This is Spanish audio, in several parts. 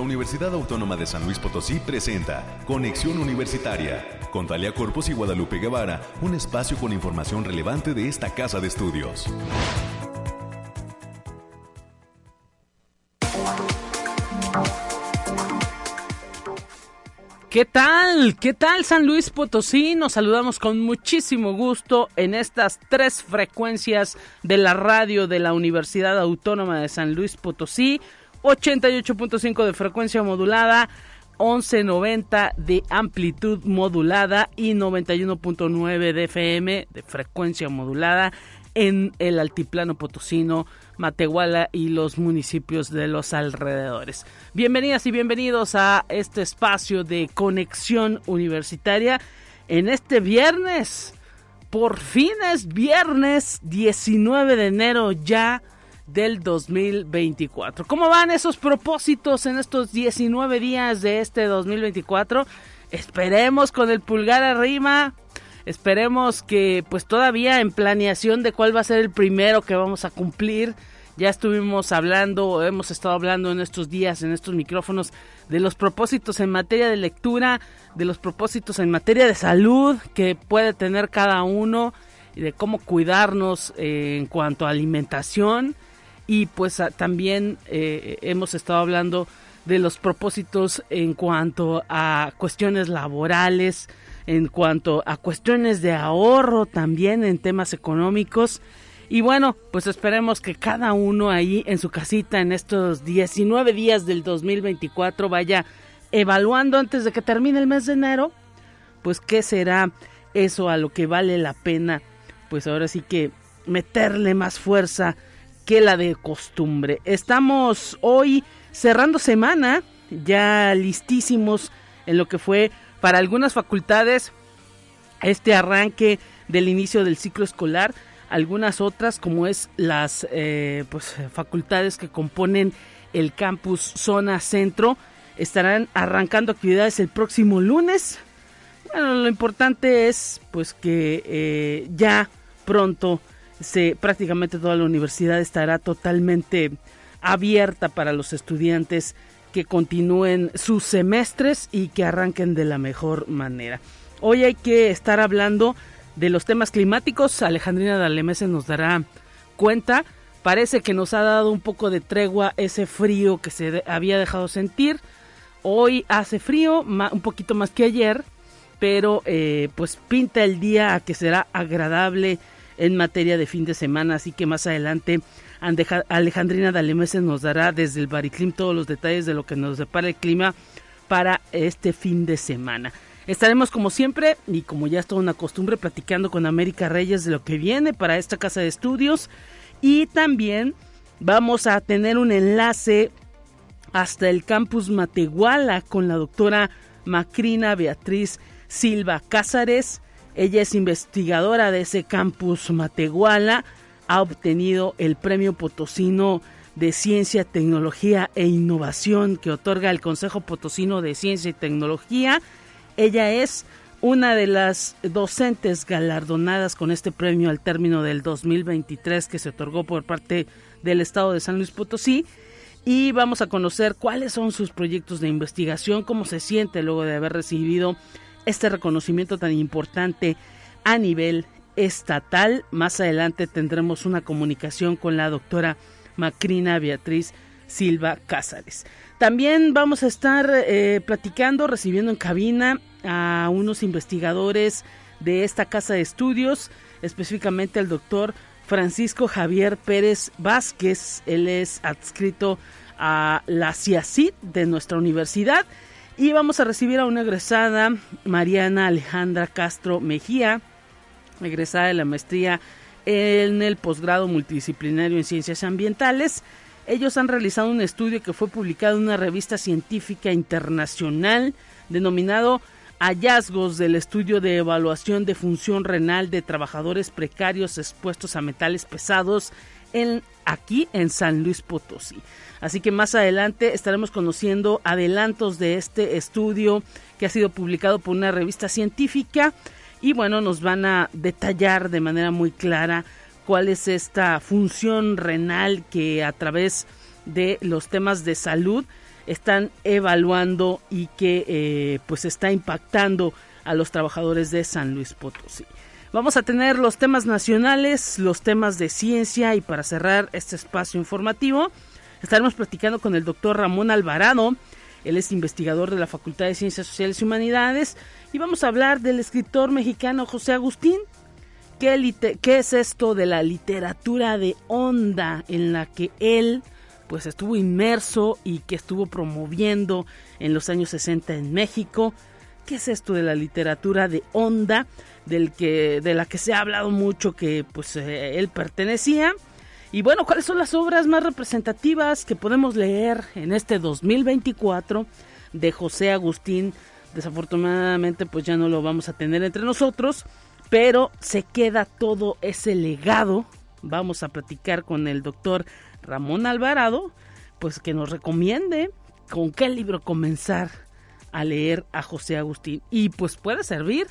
La Universidad Autónoma de San Luis Potosí presenta Conexión Universitaria con Talia Corpus y Guadalupe Guevara, un espacio con información relevante de esta casa de estudios. ¿Qué tal? ¿Qué tal San Luis Potosí? Nos saludamos con muchísimo gusto en estas tres frecuencias de la radio de la Universidad Autónoma de San Luis Potosí. 88.5 de frecuencia modulada, 1190 de amplitud modulada y 91.9 de FM de frecuencia modulada en el altiplano potosino, Matehuala y los municipios de los alrededores. Bienvenidas y bienvenidos a este espacio de conexión universitaria en este viernes. Por fin es viernes 19 de enero ya del 2024. ¿Cómo van esos propósitos en estos 19 días de este 2024? Esperemos con el pulgar arriba. Esperemos que pues todavía en planeación de cuál va a ser el primero que vamos a cumplir. Ya estuvimos hablando, hemos estado hablando en estos días, en estos micrófonos, de los propósitos en materia de lectura, de los propósitos en materia de salud que puede tener cada uno y de cómo cuidarnos eh, en cuanto a alimentación y pues también eh, hemos estado hablando de los propósitos en cuanto a cuestiones laborales, en cuanto a cuestiones de ahorro también en temas económicos. Y bueno, pues esperemos que cada uno ahí en su casita en estos 19 días del 2024 vaya evaluando antes de que termine el mes de enero, pues qué será eso a lo que vale la pena, pues ahora sí que meterle más fuerza que la de costumbre. Estamos hoy cerrando semana, ya listísimos en lo que fue para algunas facultades este arranque del inicio del ciclo escolar. Algunas otras, como es las eh, pues, facultades que componen el campus zona centro, estarán arrancando actividades el próximo lunes. Bueno, lo importante es pues que eh, ya pronto se, prácticamente toda la universidad estará totalmente abierta para los estudiantes que continúen sus semestres y que arranquen de la mejor manera. Hoy hay que estar hablando de los temas climáticos. Alejandrina Dalemese nos dará cuenta. Parece que nos ha dado un poco de tregua ese frío que se había dejado sentir. Hoy hace frío, un poquito más que ayer, pero eh, pues pinta el día a que será agradable en materia de fin de semana, así que más adelante Alejandrina Dalemese nos dará desde el Bariclim todos los detalles de lo que nos depara el clima para este fin de semana. Estaremos como siempre y como ya es toda una costumbre platicando con América Reyes de lo que viene para esta casa de estudios y también vamos a tener un enlace hasta el campus Matehuala con la doctora Macrina Beatriz Silva Cázares ella es investigadora de ese campus Matehuala, ha obtenido el premio potosino de Ciencia, Tecnología e Innovación que otorga el Consejo Potosino de Ciencia y Tecnología. Ella es una de las docentes galardonadas con este premio al término del 2023 que se otorgó por parte del Estado de San Luis Potosí. Y vamos a conocer cuáles son sus proyectos de investigación, cómo se siente luego de haber recibido este reconocimiento tan importante a nivel estatal. Más adelante tendremos una comunicación con la doctora Macrina Beatriz Silva Cázares. También vamos a estar eh, platicando, recibiendo en cabina a unos investigadores de esta casa de estudios, específicamente al doctor Francisco Javier Pérez Vázquez. Él es adscrito a la CIACID de nuestra universidad y vamos a recibir a una egresada, Mariana Alejandra Castro Mejía, egresada de la maestría en el posgrado multidisciplinario en ciencias ambientales. Ellos han realizado un estudio que fue publicado en una revista científica internacional denominado Hallazgos del estudio de evaluación de función renal de trabajadores precarios expuestos a metales pesados en, aquí en San Luis Potosí. Así que más adelante estaremos conociendo adelantos de este estudio que ha sido publicado por una revista científica y bueno, nos van a detallar de manera muy clara cuál es esta función renal que a través de los temas de salud están evaluando y que eh, pues está impactando a los trabajadores de San Luis Potosí. Vamos a tener los temas nacionales, los temas de ciencia y para cerrar este espacio informativo estaremos platicando con el doctor Ramón Alvarado. Él es investigador de la Facultad de Ciencias Sociales y Humanidades y vamos a hablar del escritor mexicano José Agustín. ¿Qué, ¿Qué, es esto de la literatura de onda en la que él pues estuvo inmerso y que estuvo promoviendo en los años 60 en México? ¿Qué es esto de la literatura de onda del que de la que se ha hablado mucho que pues eh, él pertenecía? Y bueno, ¿cuáles son las obras más representativas que podemos leer en este 2024 de José Agustín? Desafortunadamente pues ya no lo vamos a tener entre nosotros, pero se queda todo ese legado. Vamos a platicar con el doctor Ramón Alvarado, pues que nos recomiende con qué libro comenzar a leer a José Agustín. Y pues puede servir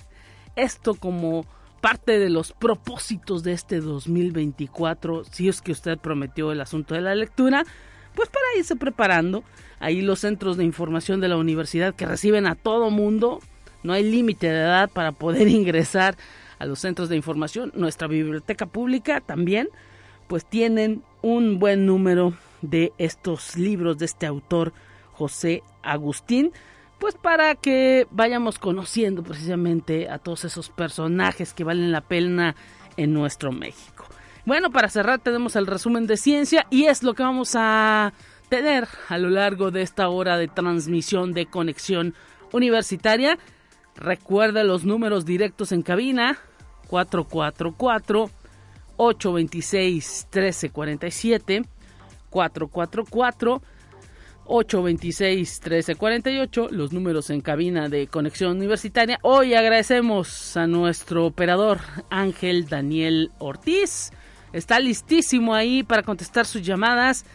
esto como parte de los propósitos de este 2024, si es que usted prometió el asunto de la lectura, pues para irse preparando. Ahí los centros de información de la universidad que reciben a todo mundo, no hay límite de edad para poder ingresar a los centros de información. Nuestra biblioteca pública también, pues tienen un buen número de estos libros de este autor José Agustín pues para que vayamos conociendo precisamente a todos esos personajes que valen la pena en nuestro México. Bueno, para cerrar tenemos el resumen de ciencia y es lo que vamos a tener a lo largo de esta hora de transmisión de conexión universitaria. Recuerda los números directos en cabina 444 826 1347 444 826-1348, los números en cabina de Conexión Universitaria. Hoy agradecemos a nuestro operador Ángel Daniel Ortiz. Está listísimo ahí para contestar sus llamadas.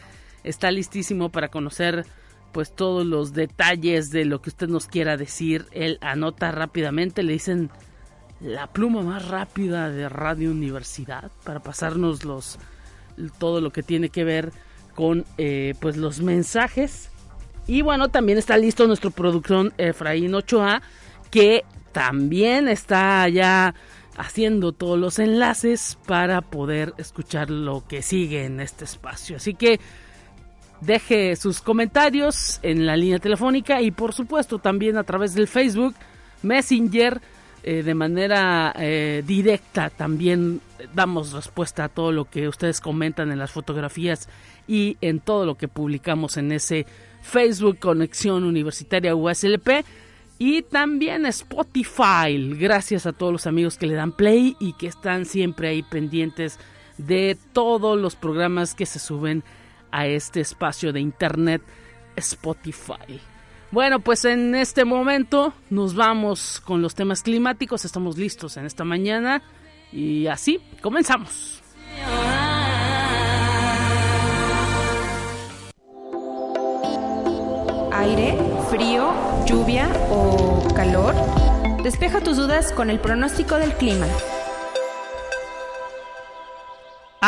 Está listísimo para conocer pues todos los detalles de lo que usted nos quiera decir. Él anota rápidamente, le dicen la pluma más rápida de Radio Universidad para pasarnos los todo lo que tiene que ver con eh, pues los mensajes. Y bueno, también está listo nuestro productor Efraín Ochoa, que también está ya haciendo todos los enlaces para poder escuchar lo que sigue en este espacio. Así que deje sus comentarios en la línea telefónica y por supuesto también a través del Facebook, Messenger, eh, de manera eh, directa también damos respuesta a todo lo que ustedes comentan en las fotografías y en todo lo que publicamos en ese Facebook Conexión Universitaria USLP y también Spotify. Gracias a todos los amigos que le dan play y que están siempre ahí pendientes de todos los programas que se suben a este espacio de internet Spotify. Bueno, pues en este momento nos vamos con los temas climáticos. Estamos listos en esta mañana y así comenzamos. Aire, frío, lluvia o calor. Despeja tus dudas con el pronóstico del clima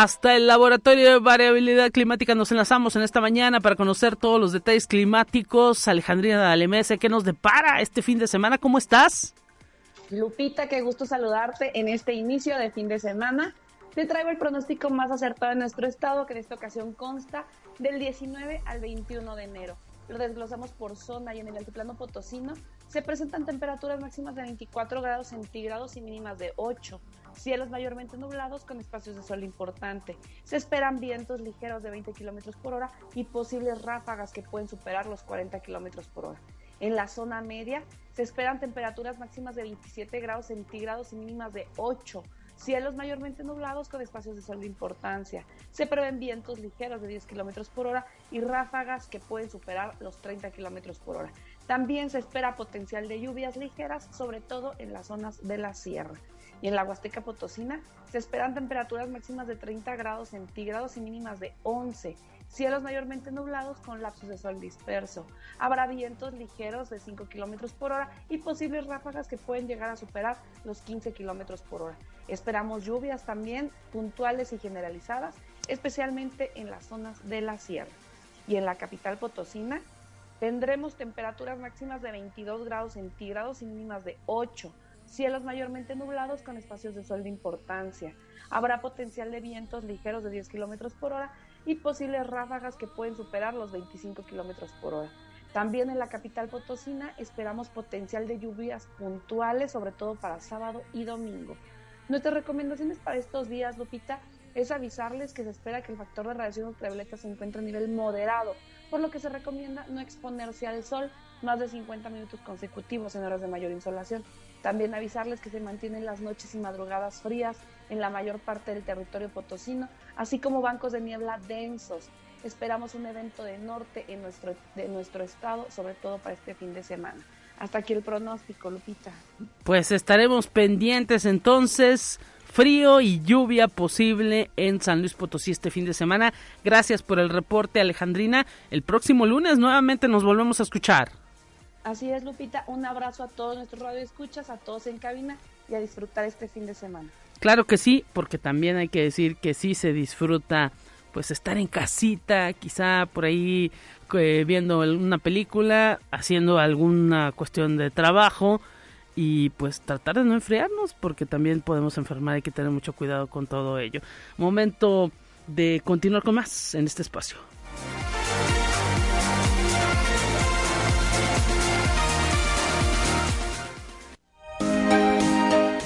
hasta el Laboratorio de Variabilidad Climática nos enlazamos en esta mañana para conocer todos los detalles climáticos. Alejandrina de Alemese, ¿qué nos depara este fin de semana? ¿Cómo estás? Lupita, qué gusto saludarte en este inicio de fin de semana. Te traigo el pronóstico más acertado de nuestro estado, que en esta ocasión consta del 19 al 21 de enero. Lo desglosamos por zona y en el altiplano potosino se presentan temperaturas máximas de 24 grados centígrados y mínimas de 8. Cielos mayormente nublados con espacios de sol importante. Se esperan vientos ligeros de 20 kilómetros por hora y posibles ráfagas que pueden superar los 40 kilómetros por hora. En la zona media se esperan temperaturas máximas de 27 grados centígrados y mínimas de 8. Cielos mayormente nublados con espacios de sol de importancia. Se prevén vientos ligeros de 10 kilómetros por hora y ráfagas que pueden superar los 30 kilómetros por hora. También se espera potencial de lluvias ligeras, sobre todo en las zonas de la sierra y en la Huasteca Potosina se esperan temperaturas máximas de 30 grados centígrados y mínimas de 11. Cielos mayormente nublados con lapsos de sol disperso. Habrá vientos ligeros de 5 kilómetros por hora y posibles ráfagas que pueden llegar a superar los 15 kilómetros por hora. Esperamos lluvias también puntuales y generalizadas, especialmente en las zonas de la sierra. Y en la capital potosina Tendremos temperaturas máximas de 22 grados centígrados y mínimas de 8. Cielos mayormente nublados con espacios de sol de importancia. Habrá potencial de vientos ligeros de 10 kilómetros por hora y posibles ráfagas que pueden superar los 25 kilómetros por hora. También en la capital potosina esperamos potencial de lluvias puntuales, sobre todo para sábado y domingo. Nuestras recomendaciones para estos días, Lupita, es avisarles que se espera que el factor de radiación ultravioleta se encuentre a nivel moderado, por lo que se recomienda no exponerse al sol más de 50 minutos consecutivos en horas de mayor insolación. También avisarles que se mantienen las noches y madrugadas frías en la mayor parte del territorio potosino, así como bancos de niebla densos. Esperamos un evento de norte en nuestro, de nuestro estado, sobre todo para este fin de semana. Hasta aquí el pronóstico, Lupita. Pues estaremos pendientes entonces. Frío y lluvia posible en San Luis Potosí este fin de semana. Gracias por el reporte, Alejandrina. El próximo lunes nuevamente nos volvemos a escuchar. Así es, Lupita. Un abrazo a todos nuestros radioescuchas, a todos en cabina y a disfrutar este fin de semana. Claro que sí, porque también hay que decir que sí se disfruta pues estar en casita, quizá por ahí viendo una película, haciendo alguna cuestión de trabajo y pues tratar de no enfriarnos porque también podemos enfermar, hay que tener mucho cuidado con todo ello. Momento de continuar con más en este espacio.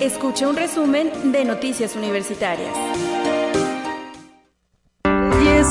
Escucha un resumen de Noticias Universitarias.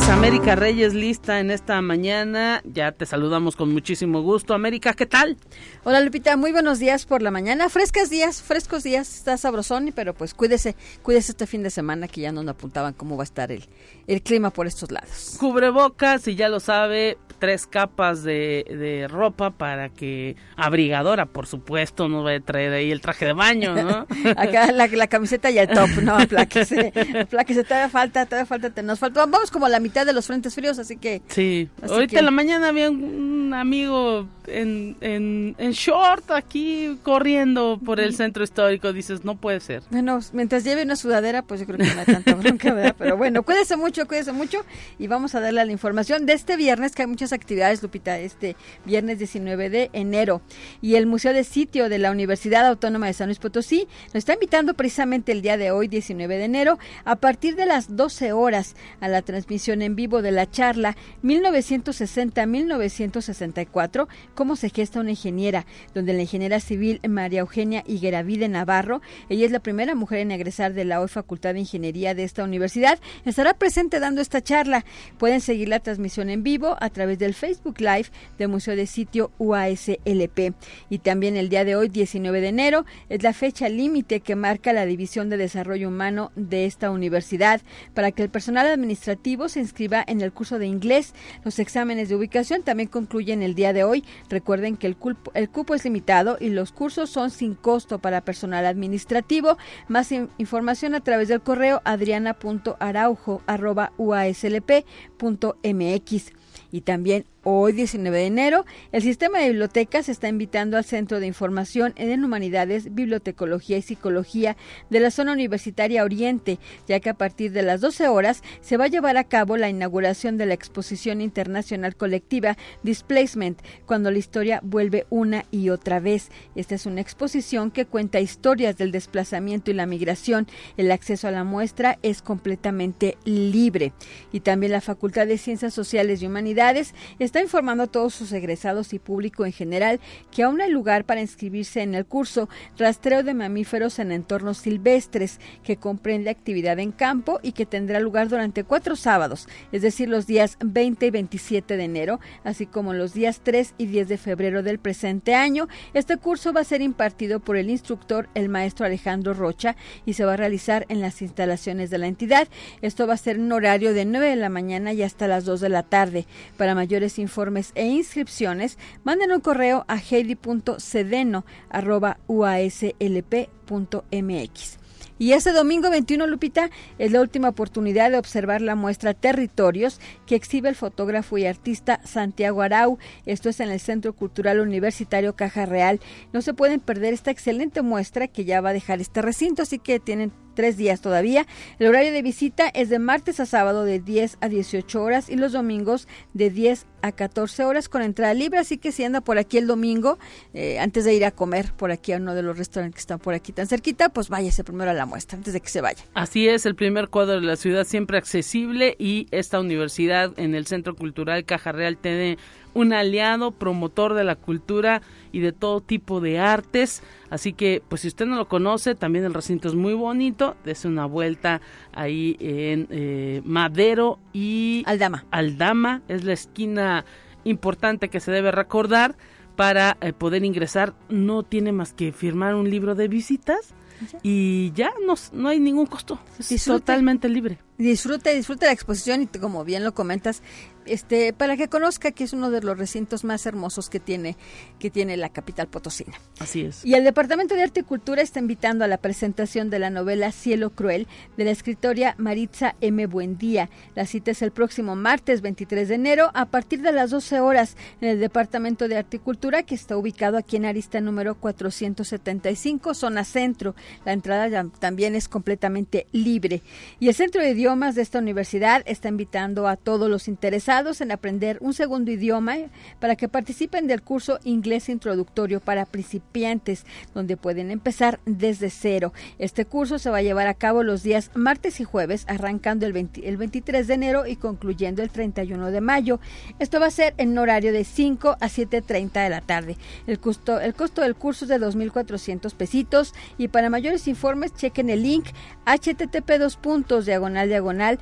América Reyes lista en esta mañana. Ya te saludamos con muchísimo gusto. América, ¿qué tal? Hola Lupita, muy buenos días por la mañana. Frescas días, frescos días. Está sabrosón, pero pues cuídese, cuídese este fin de semana que ya nos apuntaban cómo va a estar el, el clima por estos lados. Cubrebocas, y ya lo sabe, tres capas de, de, ropa para que abrigadora, por supuesto, no va a traer ahí el traje de baño, ¿no? Acá la, la, camiseta y el top, no, apláquese, apláquese, todavía falta, todavía falta, nos faltó, vamos como a la mitad de los frentes fríos, así que... Sí, ahorita en la mañana había un amigo en, en, en, short aquí corriendo por el centro histórico, dices, no puede ser. Bueno, mientras lleve una sudadera, pues yo creo que no hay tanta bronca, ¿verdad? Pero bueno, cuídese mucho, cuídese mucho y vamos a darle la información de este viernes, que hay muchas actividades, Lupita, este viernes 19 de enero. Y el Museo de Sitio de la Universidad Autónoma de San Luis Potosí nos está invitando precisamente el día de hoy, 19 de enero, a partir de las 12 horas a la transmisión en vivo de la charla 1960-1964, cómo se gesta una ingeniera, donde la ingeniera civil María Eugenia Higueravide Navarro, ella es la primera mujer en egresar de la hoy Facultad de Ingeniería de esta universidad, estará presente dando esta charla. Pueden seguir la transmisión en vivo a través del Facebook Live del Museo de Sitio UASLP. Y también el día de hoy, 19 de enero, es la fecha límite que marca la División de Desarrollo Humano de esta universidad para que el personal administrativo se inscriba en el curso de inglés. Los exámenes de ubicación también concluyen el día de hoy. Recuerden que el, cupo, el cupo es limitado y los cursos son sin costo para personal administrativo. Más información a través del correo adriana.araujo.uaslp.mx. Y también Hoy, 19 de enero, el sistema de bibliotecas está invitando al Centro de Información en Humanidades, Bibliotecología y Psicología de la zona universitaria Oriente, ya que a partir de las 12 horas se va a llevar a cabo la inauguración de la exposición internacional colectiva Displacement, cuando la historia vuelve una y otra vez. Esta es una exposición que cuenta historias del desplazamiento y la migración. El acceso a la muestra es completamente libre. Y también la Facultad de Ciencias Sociales y Humanidades está informando a todos sus egresados y público en general que aún hay lugar para inscribirse en el curso Rastreo de mamíferos en entornos silvestres, que comprende actividad en campo y que tendrá lugar durante cuatro sábados, es decir, los días 20 y 27 de enero, así como los días 3 y 10 de febrero del presente año. Este curso va a ser impartido por el instructor, el maestro Alejandro Rocha, y se va a realizar en las instalaciones de la entidad. Esto va a ser en horario de 9 de la mañana y hasta las 2 de la tarde. Para mayores informes e inscripciones, manden un correo a heidi.cedeno.uaslp.mx. Y este domingo 21, Lupita, es la última oportunidad de observar la muestra Territorios que exhibe el fotógrafo y artista Santiago Arau. Esto es en el Centro Cultural Universitario Caja Real. No se pueden perder esta excelente muestra que ya va a dejar este recinto, así que tienen tres días todavía. El horario de visita es de martes a sábado de 10 a 18 horas y los domingos de 10 a 14 horas con entrada libre, así que si anda por aquí el domingo, eh, antes de ir a comer por aquí a uno de los restaurantes que están por aquí tan cerquita, pues váyase primero a la muestra antes de que se vaya. Así es, el primer cuadro de la ciudad siempre accesible y esta universidad en el Centro Cultural Caja Real tiene un aliado promotor de la cultura y de todo tipo de artes. Así que, pues si usted no lo conoce, también el recinto es muy bonito. Dese una vuelta ahí en eh, Madero y Aldama. Aldama es la esquina importante que se debe recordar para eh, poder ingresar. No tiene más que firmar un libro de visitas y ya no, no hay ningún costo. Es totalmente libre. Disfrute, disfrute la exposición y como bien lo comentas, este, para que conozca que es uno de los recintos más hermosos que tiene, que tiene la capital potosina. Así es. Y el Departamento de Arte y Cultura está invitando a la presentación de la novela Cielo Cruel de la escritora Maritza M. Buendía. La cita es el próximo martes 23 de enero a partir de las 12 horas en el Departamento de Arte y Cultura que está ubicado aquí en Arista número 475, zona centro. La entrada también es completamente libre. Y el Centro de Idiomas de esta universidad está invitando a todos los interesados en aprender un segundo idioma para que participen del curso Inglés Introductorio para Principiantes, donde pueden empezar desde cero. Este curso se va a llevar a cabo los días martes y jueves, arrancando el, 23 de enero y concluyendo el 31 de mayo. Esto va a ser en horario de 5 a 7.30 de la tarde. El costo, el costo del curso es de 2.400 pesitos y para mayores informes chequen el link http dos puntos diagonal diagonal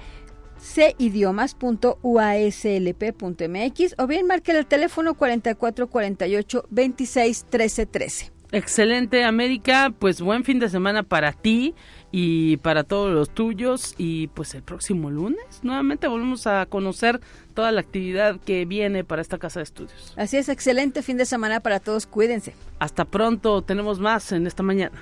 cidiomas.uaslp.mx o bien marque el teléfono 4448 26 13 13. Excelente, América. Pues buen fin de semana para ti y para todos los tuyos. Y pues el próximo lunes nuevamente volvemos a conocer toda la actividad que viene para esta casa de estudios. Así es, excelente fin de semana para todos. Cuídense. Hasta pronto. Tenemos más en esta mañana.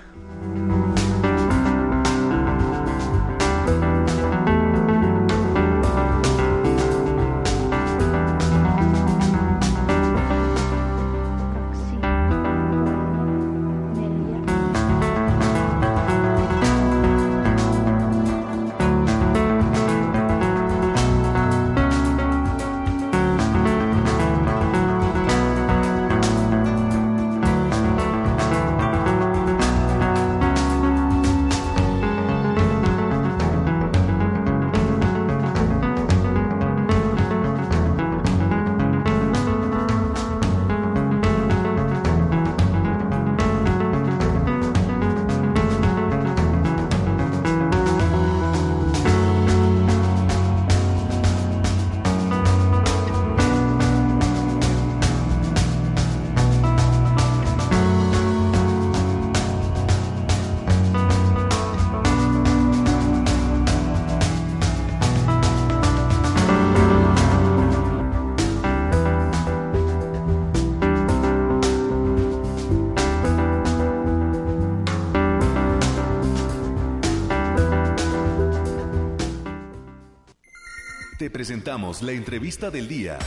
Presentamos la entrevista del día.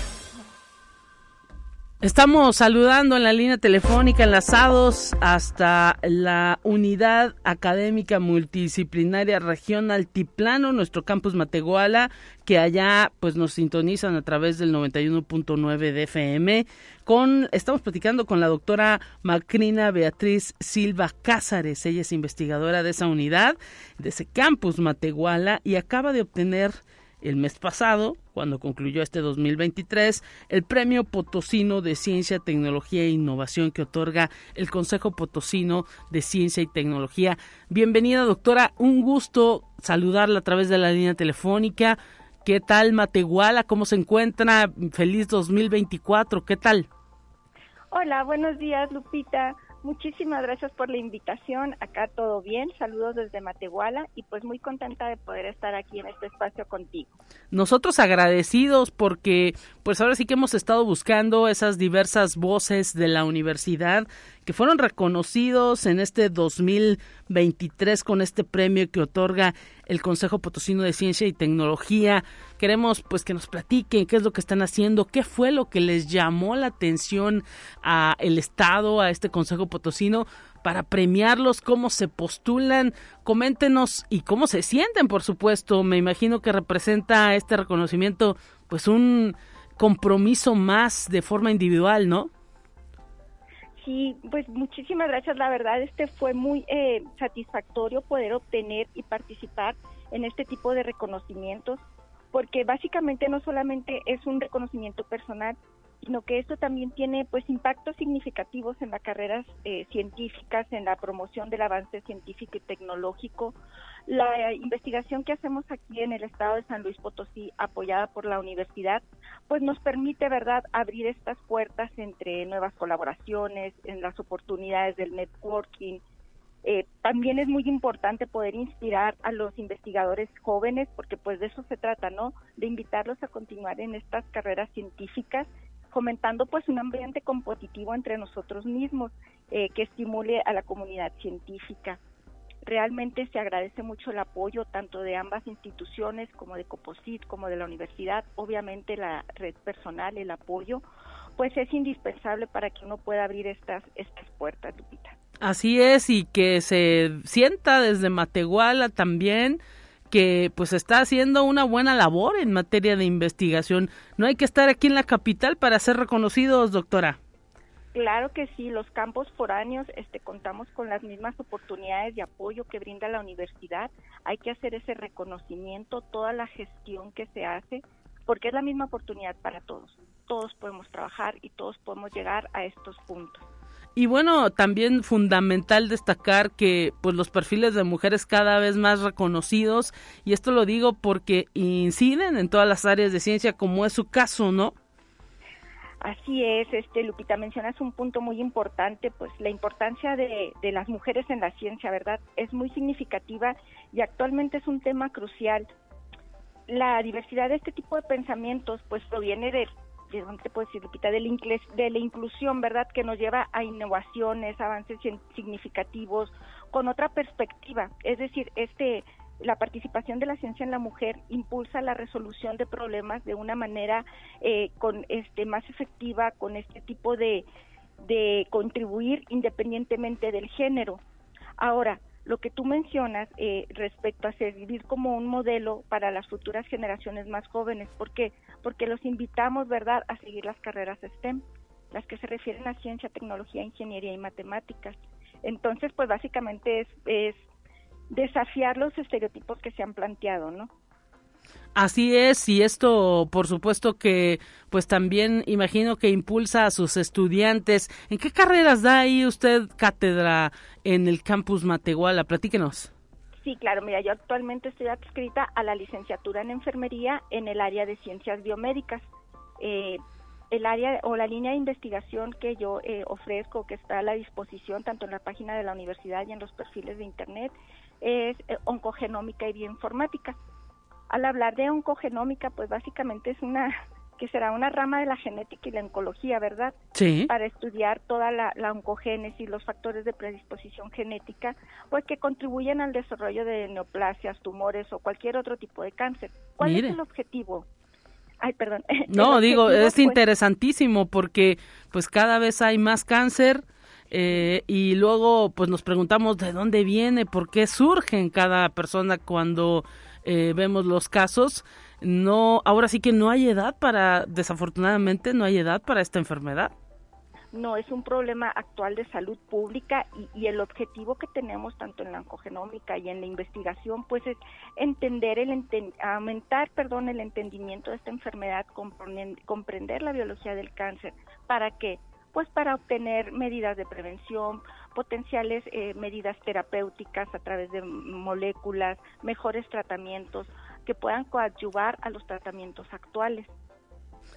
Estamos saludando en la línea telefónica enlazados hasta la unidad académica multidisciplinaria región Altiplano, nuestro campus Mateguala, que allá pues nos sintonizan a través del 91.9 de FM. Con, estamos platicando con la doctora Macrina Beatriz Silva Cázares, ella es investigadora de esa unidad, de ese campus Mateguala y acaba de obtener el mes pasado, cuando concluyó este 2023, el Premio Potosino de Ciencia, Tecnología e Innovación que otorga el Consejo Potosino de Ciencia y Tecnología. Bienvenida, doctora. Un gusto saludarla a través de la línea telefónica. ¿Qué tal, Matehuala? ¿Cómo se encuentra? Feliz 2024. ¿Qué tal? Hola, buenos días, Lupita. Muchísimas gracias por la invitación. Acá todo bien. Saludos desde Matehuala y pues muy contenta de poder estar aquí en este espacio contigo. Nosotros agradecidos porque pues ahora sí que hemos estado buscando esas diversas voces de la universidad que fueron reconocidos en este 2023 con este premio que otorga el Consejo Potosino de Ciencia y Tecnología. Queremos pues que nos platiquen qué es lo que están haciendo, qué fue lo que les llamó la atención a el Estado, a este Consejo Potosino para premiarlos, cómo se postulan, coméntenos y cómo se sienten, por supuesto. Me imagino que representa este reconocimiento pues un compromiso más de forma individual, ¿no? Sí, pues muchísimas gracias. La verdad, este fue muy eh, satisfactorio poder obtener y participar en este tipo de reconocimientos, porque básicamente no solamente es un reconocimiento personal, sino que esto también tiene pues impactos significativos en las carreras eh, científicas, en la promoción del avance científico y tecnológico. La investigación que hacemos aquí en el estado de San Luis Potosí, apoyada por la universidad, pues nos permite, ¿verdad?, abrir estas puertas entre nuevas colaboraciones, en las oportunidades del networking, eh, también es muy importante poder inspirar a los investigadores jóvenes, porque pues de eso se trata, ¿no? De invitarlos a continuar en estas carreras científicas fomentando pues un ambiente competitivo entre nosotros mismos eh, que estimule a la comunidad científica. Realmente se agradece mucho el apoyo tanto de ambas instituciones como de Coposit como de la universidad. Obviamente la red personal, el apoyo, pues es indispensable para que uno pueda abrir estas, estas puertas, Lupita. Así es, y que se sienta desde Matehuala también que pues está haciendo una buena labor en materia de investigación. No hay que estar aquí en la capital para ser reconocidos, doctora. Claro que sí, los campos foráneos este, contamos con las mismas oportunidades de apoyo que brinda la universidad. Hay que hacer ese reconocimiento, toda la gestión que se hace, porque es la misma oportunidad para todos. Todos podemos trabajar y todos podemos llegar a estos puntos. Y bueno, también fundamental destacar que pues los perfiles de mujeres cada vez más reconocidos y esto lo digo porque inciden en todas las áreas de ciencia como es su caso, ¿no? Así es, este Lupita mencionas un punto muy importante, pues la importancia de, de las mujeres en la ciencia, ¿verdad? Es muy significativa y actualmente es un tema crucial. La diversidad de este tipo de pensamientos, pues proviene de te puedo decir, Lupita, de la, de la inclusión, ¿verdad? Que nos lleva a innovaciones, avances significativos, con otra perspectiva. Es decir, este la participación de la ciencia en la mujer impulsa la resolución de problemas de una manera eh, con este más efectiva con este tipo de, de contribuir independientemente del género. Ahora, lo que tú mencionas eh, respecto a servir como un modelo para las futuras generaciones más jóvenes. ¿Por qué? Porque los invitamos, ¿verdad?, a seguir las carreras STEM, las que se refieren a ciencia, tecnología, ingeniería y matemáticas. Entonces, pues básicamente es, es desafiar los estereotipos que se han planteado, ¿no? Así es, y esto por supuesto que pues también imagino que impulsa a sus estudiantes. ¿En qué carreras da ahí usted cátedra en el campus Matehuala? Platíquenos. Sí, claro, mira, yo actualmente estoy adscrita a la licenciatura en enfermería en el área de ciencias biomédicas. Eh, el área o la línea de investigación que yo eh, ofrezco, que está a la disposición tanto en la página de la universidad y en los perfiles de Internet, es eh, oncogenómica y bioinformática al hablar de oncogenómica, pues básicamente es una que será una rama de la genética y la oncología, ¿verdad? Sí. Para estudiar toda la, la oncogénesis, los factores de predisposición genética, pues que contribuyen al desarrollo de neoplasias, tumores o cualquier otro tipo de cáncer. ¿Cuál es el objetivo? Ay, perdón. No, digo, es pues interesantísimo porque pues cada vez hay más cáncer. Eh, y luego pues nos preguntamos de dónde viene, por qué surge en cada persona cuando eh, vemos los casos, no, ahora sí que no hay edad para, desafortunadamente, no hay edad para esta enfermedad. No, es un problema actual de salud pública y, el objetivo que tenemos tanto en la oncogenómica y en la investigación, pues es entender el aumentar, perdón, el entendimiento de esta enfermedad, comprender la biología del cáncer, para que pues para obtener medidas de prevención, potenciales eh, medidas terapéuticas a través de moléculas, mejores tratamientos que puedan coadyuvar a los tratamientos actuales.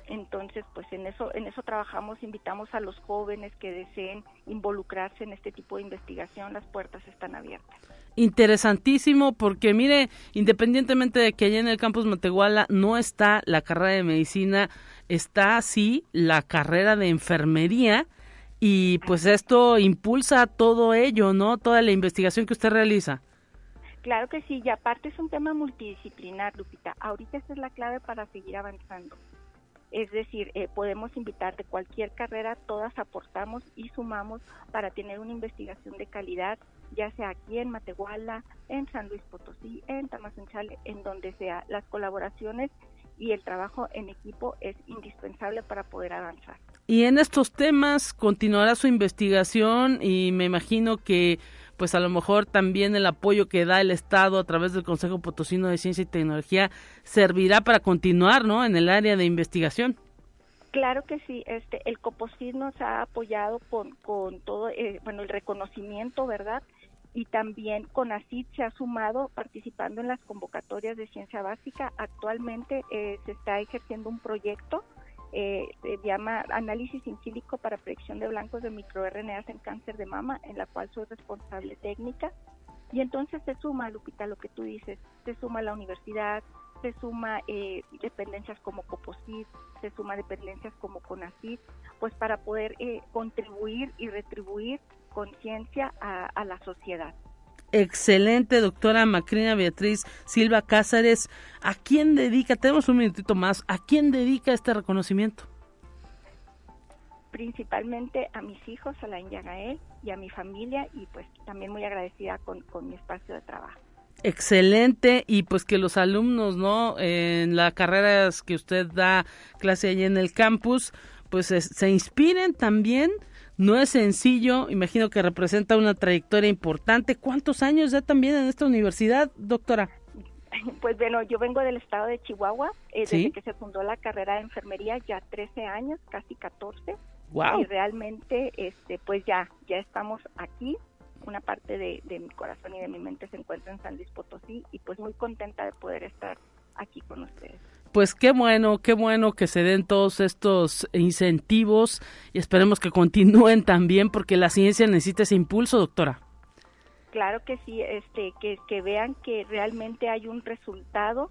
Entonces, pues en eso en eso trabajamos, invitamos a los jóvenes que deseen involucrarse en este tipo de investigación, las puertas están abiertas. Interesantísimo porque mire, independientemente de que allá en el campus Matehuala no está la carrera de medicina, está sí la carrera de enfermería y pues esto impulsa todo ello, ¿no? Toda la investigación que usted realiza. Claro que sí, y aparte es un tema multidisciplinar, Lupita. Ahorita esa es la clave para seguir avanzando. Es decir, eh, podemos invitar de cualquier carrera, todas aportamos y sumamos para tener una investigación de calidad, ya sea aquí en Matehuala, en San Luis Potosí, en Tamazunchale, en donde sea. Las colaboraciones y el trabajo en equipo es indispensable para poder avanzar. Y en estos temas continuará su investigación y me imagino que pues a lo mejor también el apoyo que da el Estado a través del Consejo Potosino de Ciencia y Tecnología servirá para continuar, ¿no? En el área de investigación. Claro que sí, este, el COPOSIT nos ha apoyado con, con todo, eh, bueno, el reconocimiento, ¿verdad? Y también CONACIT se ha sumado participando en las convocatorias de ciencia básica. Actualmente eh, se está ejerciendo un proyecto eh, se llama Análisis in para predicción de blancos de microRNAs en cáncer de mama, en la cual soy responsable técnica. Y entonces se suma, Lupita, lo que tú dices, se suma la universidad, se suma eh, dependencias como COPOSIT, se suma dependencias como CONACIT, pues para poder eh, contribuir y retribuir conciencia a la sociedad excelente, doctora Macrina Beatriz Silva Cázares. ¿A quién dedica, tenemos un minutito más, a quién dedica este reconocimiento? Principalmente a mis hijos, a la Yagael y a mi familia y pues también muy agradecida con, con mi espacio de trabajo. Excelente y pues que los alumnos, ¿no? En las carreras que usted da clase allí en el campus, pues se inspiren también no es sencillo, imagino que representa una trayectoria importante. ¿Cuántos años ya también en esta universidad, doctora? Pues bueno, yo vengo del estado de Chihuahua, eh, desde que se fundó la carrera de enfermería, ya 13 años, casi 14. Wow. Y realmente, este, pues ya, ya estamos aquí. Una parte de, de mi corazón y de mi mente se encuentra en San Luis Potosí y pues muy contenta de poder estar aquí con ustedes pues qué bueno, qué bueno que se den todos estos incentivos y esperemos que continúen también porque la ciencia necesita ese impulso, doctora. Claro que sí, este, que, que vean que realmente hay un resultado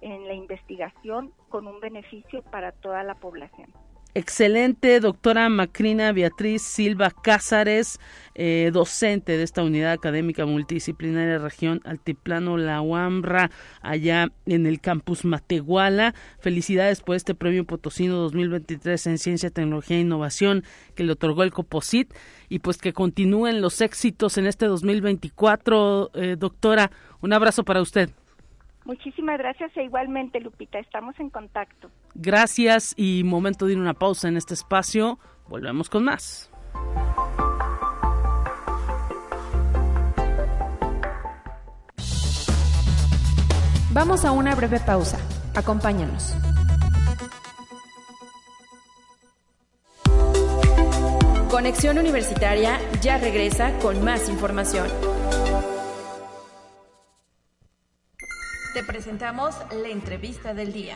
en la investigación con un beneficio para toda la población. Excelente, doctora Macrina Beatriz Silva Cázares, eh, docente de esta unidad académica multidisciplinaria región Altiplano La Huambra, allá en el campus Matehuala. Felicidades por este premio Potosino 2023 en Ciencia, Tecnología e Innovación que le otorgó el COPOSIT y pues que continúen los éxitos en este 2024. Eh, doctora, un abrazo para usted. Muchísimas gracias e igualmente, Lupita, estamos en contacto. Gracias y momento de ir una pausa en este espacio. Volvemos con más. Vamos a una breve pausa. Acompáñanos. Conexión Universitaria ya regresa con más información. Te presentamos la entrevista del día.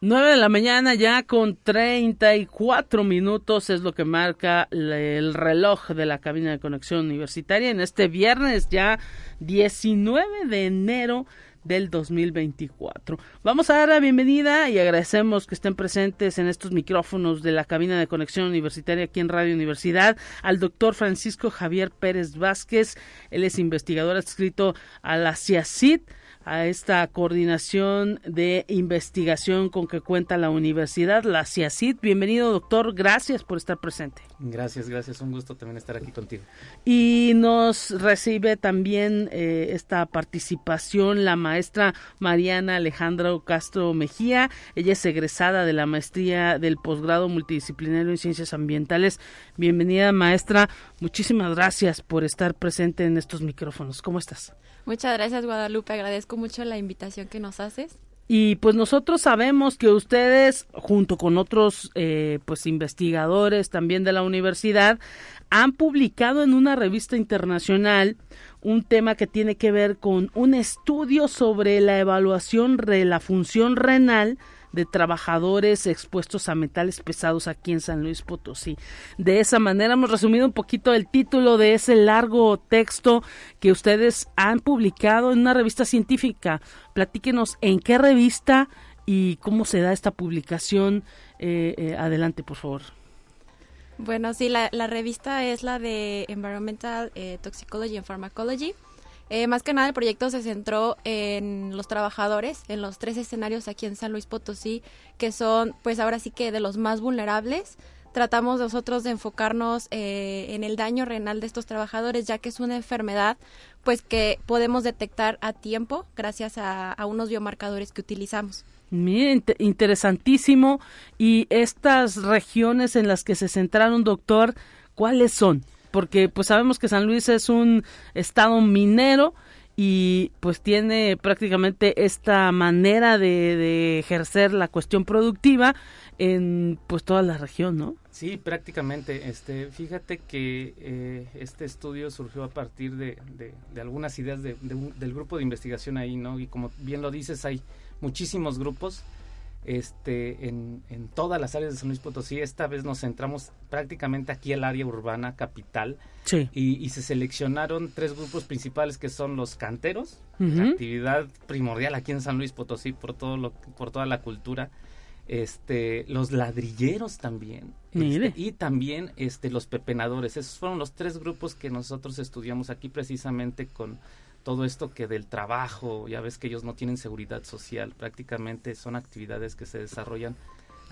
9 de la mañana ya con 34 minutos es lo que marca el reloj de la cabina de conexión universitaria en este viernes ya 19 de enero del 2024. Vamos a dar la bienvenida y agradecemos que estén presentes en estos micrófonos de la cabina de conexión universitaria aquí en Radio Universidad al doctor Francisco Javier Pérez Vázquez. Él es investigador adscrito a la CIACID a esta coordinación de investigación con que cuenta la universidad, la CIACID. Bienvenido, doctor. Gracias por estar presente. Gracias, gracias. Un gusto también estar aquí contigo. Y nos recibe también eh, esta participación la maestra Mariana Alejandra Castro Mejía. Ella es egresada de la maestría del posgrado multidisciplinario en ciencias ambientales. Bienvenida, maestra. Muchísimas gracias por estar presente en estos micrófonos. ¿Cómo estás? Muchas gracias, Guadalupe. Agradezco mucho la invitación que nos haces. Y pues nosotros sabemos que ustedes, junto con otros eh, pues investigadores también de la universidad, han publicado en una revista internacional un tema que tiene que ver con un estudio sobre la evaluación de la función renal de trabajadores expuestos a metales pesados aquí en San Luis Potosí. De esa manera hemos resumido un poquito el título de ese largo texto que ustedes han publicado en una revista científica. Platíquenos en qué revista y cómo se da esta publicación. Eh, eh, adelante, por favor. Bueno, sí, la, revista es la de Environmental eh, Toxicology and Pharmacology. Eh, más que nada el proyecto se centró en los trabajadores, en los tres escenarios aquí en San Luis Potosí, que son pues ahora sí que de los más vulnerables. Tratamos nosotros de enfocarnos eh, en el daño renal de estos trabajadores, ya que es una enfermedad pues que podemos detectar a tiempo gracias a, unos biomarcadores que utilizamos. Miren, interesantísimo. Y estas regiones en las que se centraron, doctor, ¿cuáles son? Porque pues sabemos que San Luis es un estado minero y pues tiene prácticamente esta manera de, ejercer la cuestión productiva en pues toda la región, ¿no? Sí, prácticamente. Este, fíjate que eh, este estudio surgió a partir de, de, algunas ideas de, del grupo de investigación ahí, ¿no? Y como bien lo dices, hay muchísimos grupos este, en, en, todas las áreas de San Luis Potosí. Esta vez nos centramos prácticamente aquí el área urbana capital. Y, se seleccionaron tres grupos principales que son los canteros, actividad primordial aquí en San Luis Potosí por todo lo, por toda la cultura. Este, los ladrilleros también. Este, y también este, los pepenadores. Esos fueron los tres grupos que nosotros estudiamos aquí precisamente con todo esto que del trabajo, ya ves que ellos no tienen seguridad social, prácticamente son actividades que se desarrollan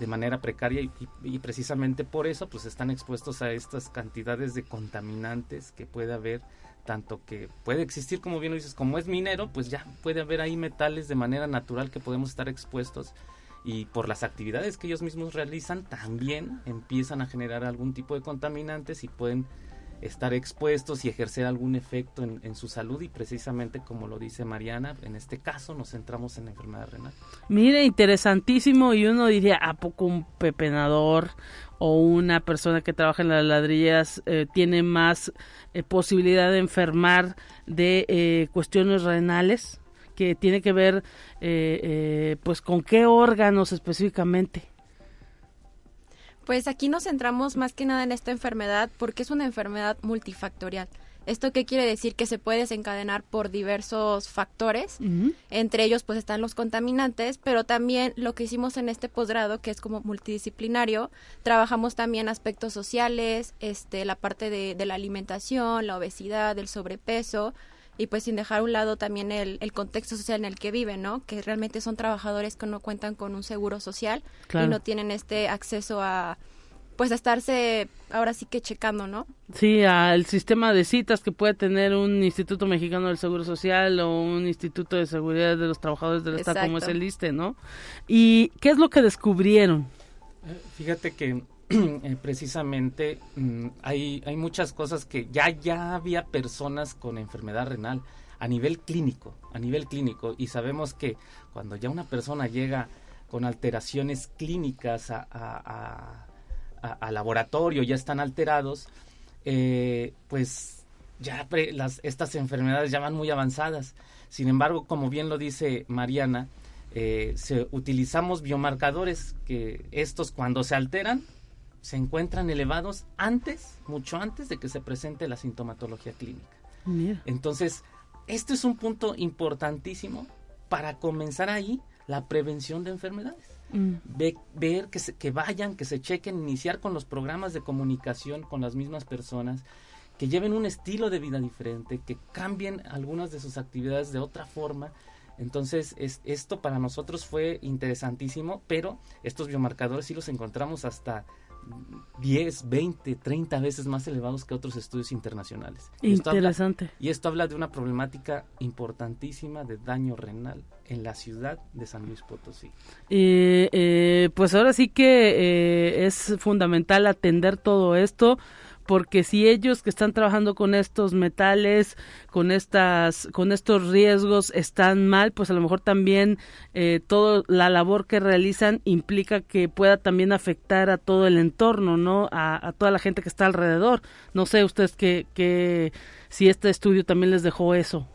de manera precaria y, precisamente por eso pues están expuestos a estas cantidades de contaminantes que puede haber tanto que puede existir como bien lo dices como es minero pues ya puede haber ahí metales de manera natural que podemos estar expuestos y por las actividades que ellos mismos realizan también empiezan a generar algún tipo de contaminantes y pueden estar expuestos y ejercer algún efecto en, su salud y precisamente como lo dice Mariana, en este caso nos centramos en la enfermedad renal. Mire, interesantísimo y uno diría, ¿a poco un pepenador o una persona que trabaja en las ladrilleras eh, tiene más eh, posibilidad de enfermar de eh, cuestiones renales? que tiene que ver pues con qué órganos específicamente. Pues aquí nos centramos más que nada en esta enfermedad porque es una enfermedad multifactorial. ¿Esto qué quiere decir? Que se puede desencadenar por diversos factores. Entre ellos, pues están los contaminantes, pero también lo que hicimos en este posgrado, que es como multidisciplinario, trabajamos también aspectos sociales, este, la parte de, de la alimentación, la obesidad, el sobrepeso, y pues sin dejar a un lado también el, el, contexto social en el que viven, ¿no? Que realmente son trabajadores que no cuentan con un seguro social y no tienen este acceso a pues a estarse ahora sí que checando, ¿no? Sí, al sistema de citas que puede tener un Instituto Mexicano del Seguro Social o un Instituto de Seguridad de los Trabajadores del Estado como es el ISTE, ¿no? ¿Y qué es lo que descubrieron? Eh, fíjate que Eh, precisamente mm, hay, hay muchas cosas que ya, ya había personas con enfermedad renal a nivel clínico, a nivel clínico, y sabemos que cuando ya una persona llega con alteraciones clínicas a, a, laboratorio, ya están alterados, eh, pues ya las, estas enfermedades ya van muy avanzadas. Sin embargo, como bien lo dice Mariana, eh, se, utilizamos biomarcadores que estos cuando se alteran se encuentran elevados antes, mucho antes de que se presente la sintomatología clínica. Entonces, este es un punto importantísimo para comenzar ahí la prevención de enfermedades. Mm. ver que, que vayan, que se chequen, iniciar con los programas de comunicación con las mismas personas, que lleven un estilo de vida diferente, que cambien algunas de sus actividades de otra forma. Entonces, es, esto para nosotros fue interesantísimo, pero estos biomarcadores sí los encontramos hasta 10, 20, 30 veces más elevados que otros estudios internacionales. Interesante. Y esto, habla, de una problemática importantísima de daño renal en la ciudad de San Luis Potosí. Eh, pues ahora sí que eh, es fundamental atender todo esto porque si ellos que están trabajando con estos metales, con estas, con estos riesgos están mal, pues a lo mejor también eh, toda la labor que realizan implica que pueda también afectar a todo el entorno, ¿no? A, toda la gente que está alrededor. No sé ustedes que, que si este estudio también les dejó eso.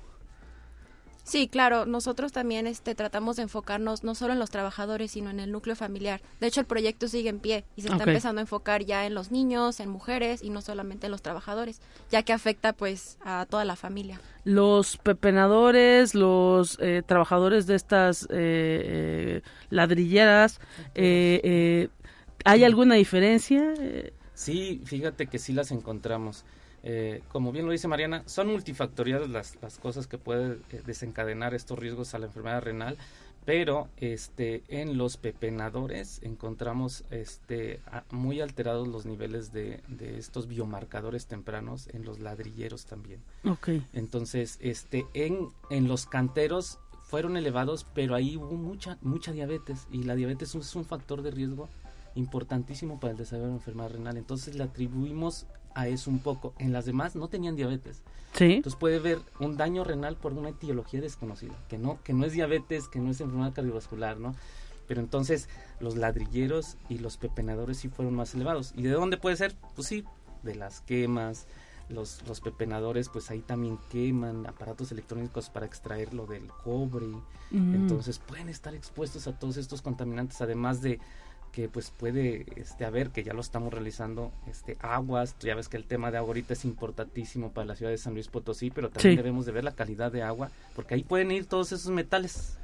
Sí, claro, nosotros también este, tratamos de enfocarnos no solo en los trabajadores, sino en el núcleo familiar. De hecho, el proyecto sigue en pie y se está empezando a enfocar ya en los niños, en mujeres y no solamente en los trabajadores, ya que afecta pues a toda la familia. Los pepenadores, los eh, trabajadores de estas eh, eh, ladrilleras, ¿hay alguna diferencia? Sí, fíjate que sí las encontramos. Eh, como bien lo dice Mariana, son multifactoriales las, las cosas que pueden eh, desencadenar estos riesgos a la enfermedad renal, pero este en los pepenadores encontramos este muy alterados los niveles de, de, estos biomarcadores tempranos en los ladrilleros también. Okay. Entonces, este en, en los canteros fueron elevados, pero ahí hubo mucha mucha diabetes y la diabetes es un factor de riesgo importantísimo para el desarrollo de la enfermedad renal. Entonces le atribuimos a eso un poco. En las demás no tenían diabetes. Sí. Entonces puede haber un daño renal por una etiología desconocida, que no, que no es diabetes, que no es enfermedad cardiovascular, ¿no? Pero entonces los ladrilleros y los pepenadores sí fueron más elevados. ¿Y de dónde puede ser? Pues sí, de las quemas. Los, los pepenadores, pues ahí también queman aparatos electrónicos para extraer lo del cobre. Mm. Entonces pueden estar expuestos a todos estos contaminantes, además de que pues puede este haber que ya lo estamos realizando este aguas ya ves que el tema de agua ahorita es importantísimo para la ciudad de San Luis Potosí pero también Sí. debemos de ver la calidad de agua porque ahí pueden ir todos esos metales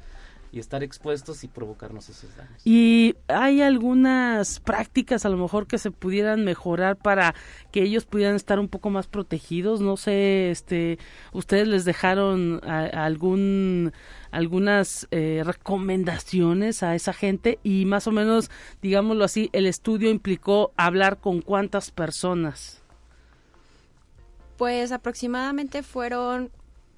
y estar expuestos y provocarnos esos daños ¿Y hay algunas prácticas a lo mejor que se pudieran mejorar para que ellos pudieran estar un poco más protegidos? No sé, este, ustedes les dejaron a- algún algunas eh, recomendaciones a esa gente y más o menos, digámoslo así, el estudio implicó hablar con cuántas personas. Pues aproximadamente fueron,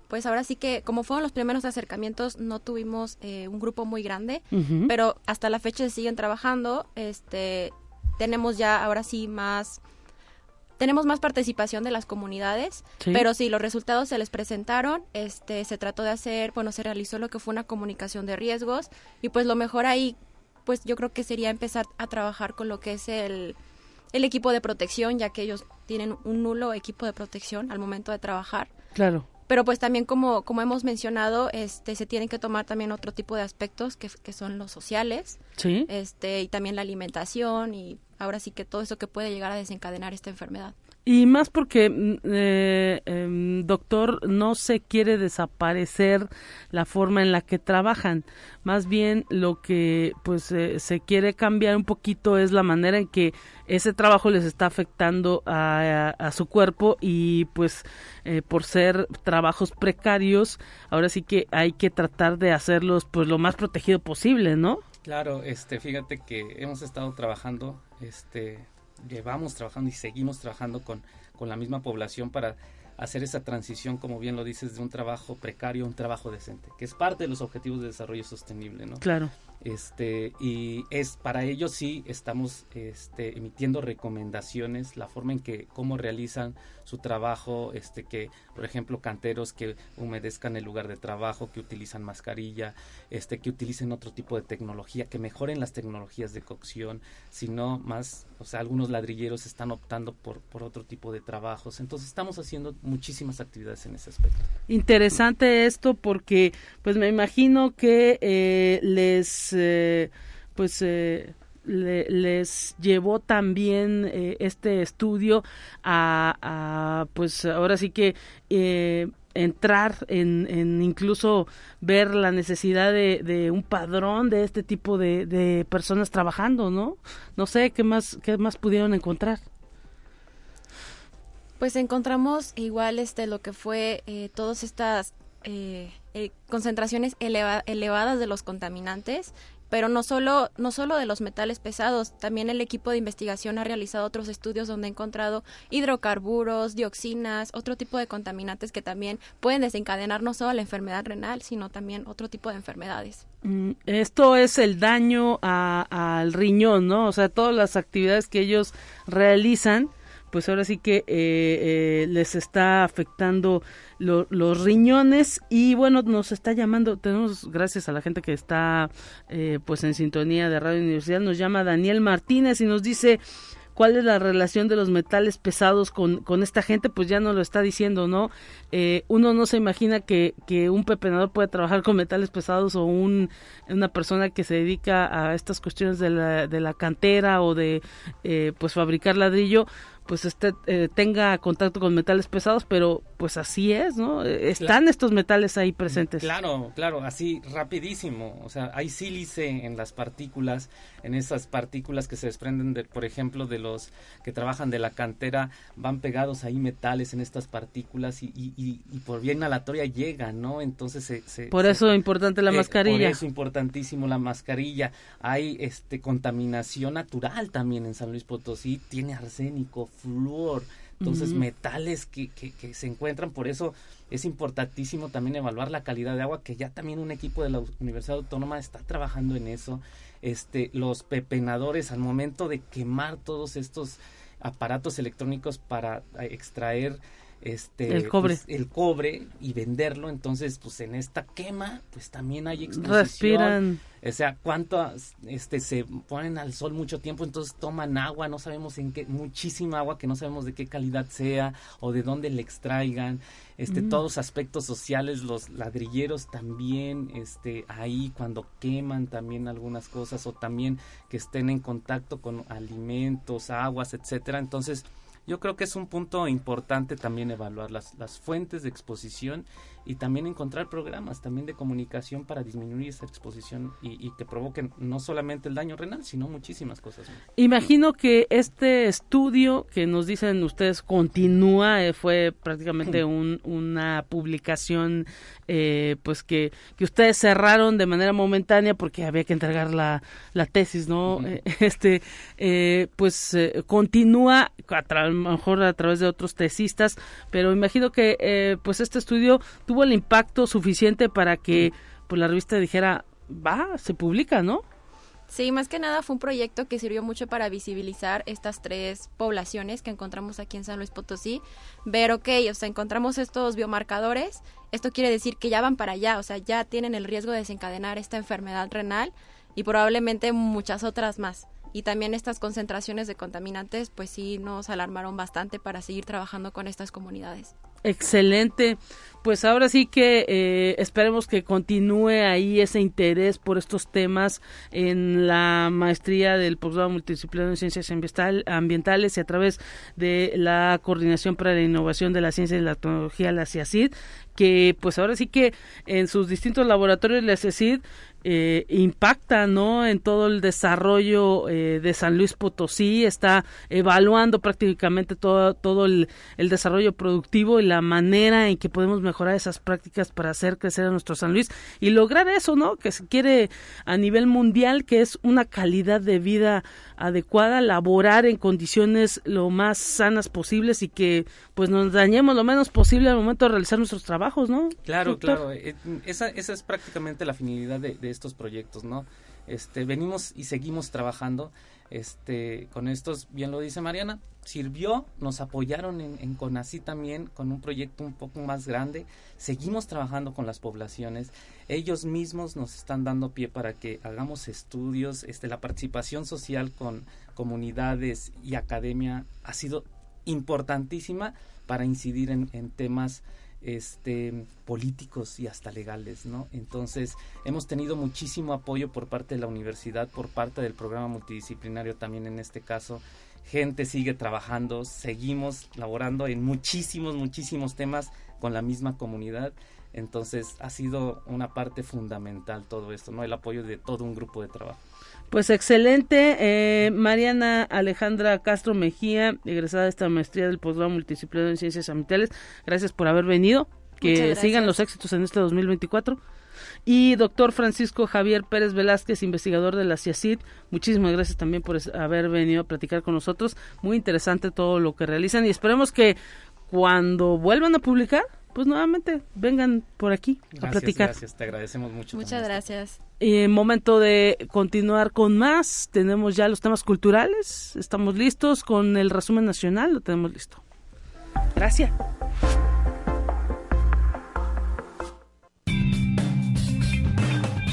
pues ahora sí que como fueron los primeros acercamientos, no tuvimos eh, un grupo muy grande, pero hasta la fecha se siguen trabajando. Este, tenemos ya ahora sí más, tenemos más participación de las comunidades, Sí. pero sí, los resultados se les presentaron. Este, se trató de hacer, bueno, se realizó lo que fue una comunicación de riesgos y pues lo mejor ahí, pues yo creo que sería empezar a trabajar con lo que es el el equipo de protección, ya que ellos tienen un nulo equipo de protección al momento de trabajar. Claro. Pero pues también como, como hemos mencionado, este se tienen que tomar también otro tipo de aspectos que, que son los sociales, Sí. este, y también la alimentación y ahora sí que todo eso que puede llegar a desencadenar esta enfermedad. Y más porque, mm, eh, em, doctor, no se quiere desaparecer la forma en la que trabajan. Más bien lo que pues eh, se quiere cambiar un poquito es la manera en que ese trabajo les está afectando a, a- su cuerpo y pues eh, por ser trabajos precarios, ahora sí que hay que tratar de hacerlos pues lo más protegido posible, ¿no? Claro, este, fíjate que hemos estado trabajando, este, llevamos trabajando y seguimos trabajando con, con la misma población para hacer esa transición, como bien lo dices, de un trabajo precario a un trabajo decente, que es parte de los objetivos de desarrollo sostenible, ¿no? Claro. Este, y es para ello sí estamos este, emitiendo recomendaciones, la forma en que, cómo realizan su trabajo, este, que, por ejemplo, canteros que humedezcan el lugar de trabajo, que utilizan mascarilla, este, que utilicen otro tipo de tecnología, que mejoren las tecnologías de cocción, sino más, o sea, algunos ladrilleros están optando por, por otro tipo de trabajos. Entonces estamos haciendo muchísimas actividades en ese aspecto. interesante esto porque pues me imagino que eh, les eh, pues eh, le- les llevó también eh, este estudio a, a, pues ahora sí que eh, entrar en, en incluso ver la necesidad de, un padrón de este tipo de, de personas trabajando, ¿no? No sé qué más qué más pudieron encontrar. Pues encontramos igual este lo que fue eh, todas estas eh, eh, concentraciones eleva- elevadas de los contaminantes, pero no solo no solo de los metales pesados, también el equipo de investigación ha realizado otros estudios donde ha encontrado hidrocarburos, dioxinas, otro tipo de contaminantes que también pueden desencadenar no solo la enfermedad renal, sino también otro tipo de enfermedades. Mm, Esto es el daño al riñón, ¿no? O sea, todas las actividades que ellos realizan, pues ahora sí que eh, eh, les está afectando lo- los riñones y bueno, nos está llamando, tenemos gracias a la gente que está eh, pues en sintonía de Radio Universidad, nos llama Daniel Martínez y nos dice cuál es la relación de los metales pesados con, con esta gente, pues ya nos lo está diciendo, ¿no? Eh, uno no se imagina que, que un pepenador puede trabajar con metales pesados o un, una persona que se dedica a estas cuestiones de la, de la cantera o de eh, pues fabricar ladrillo, pues este, eh, tenga contacto con metales pesados, pero pues así es, ¿no? Están estos metales ahí presentes. Claro, claro, así rapidísimo. O sea, hay sílice en las partículas, en esas partículas que se desprenden, de, por ejemplo, de los que trabajan de la cantera, van pegados ahí metales en estas partículas y, y, y, por vía inhalatoria llegan, ¿no? Entonces se... por eso es importante la mascarilla. Por eso importantísimo la mascarilla. Hay este contaminación natural también en San Luis Potosí, tiene arsénico, flúor, entonces metales que, que, que, se encuentran, por eso es importantísimo también evaluar la calidad de agua, que ya también un equipo de la Universidad Autónoma está trabajando en eso. Este, los pepenadores al momento de quemar todos estos aparatos electrónicos para eh, extraer este el cobre. pues, el cobre y venderlo entonces pues en esta quema pues también hay exposición respiran. O sea cuánto este se ponen al sol mucho tiempo entonces toman agua no sabemos en qué muchísima agua que no sabemos de qué calidad sea o de dónde le extraigan. Este mm. todos aspectos sociales los ladrilleros también este ahí cuando queman también algunas cosas o también que estén en contacto con alimentos aguas etcétera. Entonces yo creo que es un punto importante también evaluar las, las fuentes de exposición y también encontrar programas también de comunicación para disminuir esa exposición y, que provoquen no solamente el daño renal, sino muchísimas cosas. Imagino que este estudio que nos dicen ustedes continúa, eh, fue prácticamente una publicación eh, pues que, que ustedes cerraron de manera momentánea porque había que entregar la, la tesis, ¿no? Eh, este, pues continúa a, lo mejor a través de otros tesistas, pero imagino que pues este estudio tuvo tuvo el impacto suficiente para que pues la revista dijera, va, se publica, ¿no? Sí, más que nada fue un proyecto que sirvió mucho para visibilizar estas tres poblaciones que encontramos aquí en San Luis Potosí. Ver, ok, o sea, encontramos estos biomarcadores, esto quiere decir que ya van para allá, o sea, ya tienen el riesgo de desencadenar esta enfermedad renal y probablemente muchas otras más. Y también estas concentraciones de contaminantes, pues sí nos alarmaron bastante para seguir trabajando con estas comunidades. Excelente. Pues ahora sí que eh, esperemos que continúe ahí ese interés por estos temas en la maestría del posgrado multidisciplinario en ciencias ambientales y a través de la coordinación para la innovación de la ciencia y la tecnología, la CIACID, que pues ahora sí que en sus distintos laboratorios la CIACID eh, impacta no en todo el desarrollo eh, de San Luis Potosí está evaluando prácticamente todo todo el, el, desarrollo productivo y la manera en que podemos mejorar esas prácticas para hacer crecer a nuestro San Luis y lograr eso no que se quiere a nivel mundial que es una calidad de vida adecuada laborar en condiciones lo más sanas posibles y que pues nos dañemos lo menos posible al momento de realizar nuestros trabajos no claro claro. Eh, esa, esa es prácticamente la finalidad de, de estos proyectos, ¿no? Este, venimos y seguimos trabajando este, con estos, bien lo dice Mariana, sirvió, nos apoyaron en, en CONACI también con un proyecto un poco más grande, seguimos trabajando con las poblaciones, ellos mismos nos están dando pie para que hagamos estudios, este, la participación social con comunidades y academia ha sido importantísima para incidir en, en temas este, políticos y hasta legales, ¿no? Entonces, hemos tenido muchísimo apoyo por parte de la universidad, por parte del programa multidisciplinario también en este caso. Gente sigue trabajando, seguimos laborando en muchísimos, muchísimos temas con la misma comunidad. Entonces, ha sido una parte fundamental todo esto, ¿no? El apoyo de todo un grupo de trabajo. Pues excelente. Eh, Mariana Alejandra Castro Mejía, egresada de esta maestría del posgrado multidisciplinario en ciencias ambientales. Gracias por haber venido. Que sigan los éxitos en este 2024. Y doctor Francisco Javier Pérez Velázquez, investigador de la CIACID, muchísimas gracias también por haber venido a platicar con nosotros. Muy interesante todo lo que realizan y esperemos que cuando vuelvan a publicar, pues nuevamente vengan por aquí a platicar. Gracias, te agradecemos mucho. Muchas gracias. Y momento de continuar con más. Tenemos ya los temas culturales. Estamos listos con el resumen nacional. Lo tenemos listo. Gracias.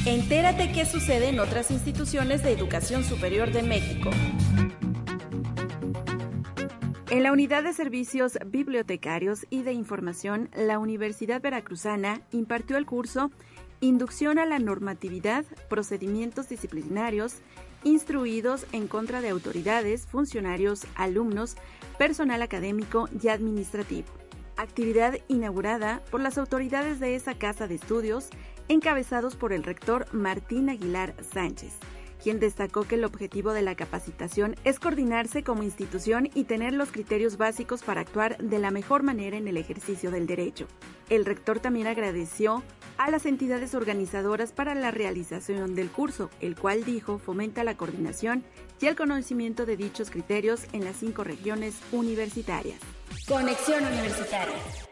Entérate qué sucede en otras instituciones de educación superior de México. En la Unidad de Servicios Bibliotecarios y de Información, la Universidad Veracruzana impartió el curso Inducción a la normatividad, procedimientos disciplinarios instruidos en contra de autoridades, funcionarios, alumnos, personal académico y administrativo. Actividad inaugurada por las autoridades de esa casa de estudios, encabezados por el rector Martín Aguilar Sánchez quien destacó que el objetivo de la capacitación es coordinarse como institución y tener los criterios básicos para actuar de la mejor manera en el ejercicio del derecho. El rector también agradeció a las entidades organizadoras para la realización del curso, el cual dijo fomenta la coordinación y el conocimiento de dichos criterios en las cinco regiones universitarias. Conexión Universitaria.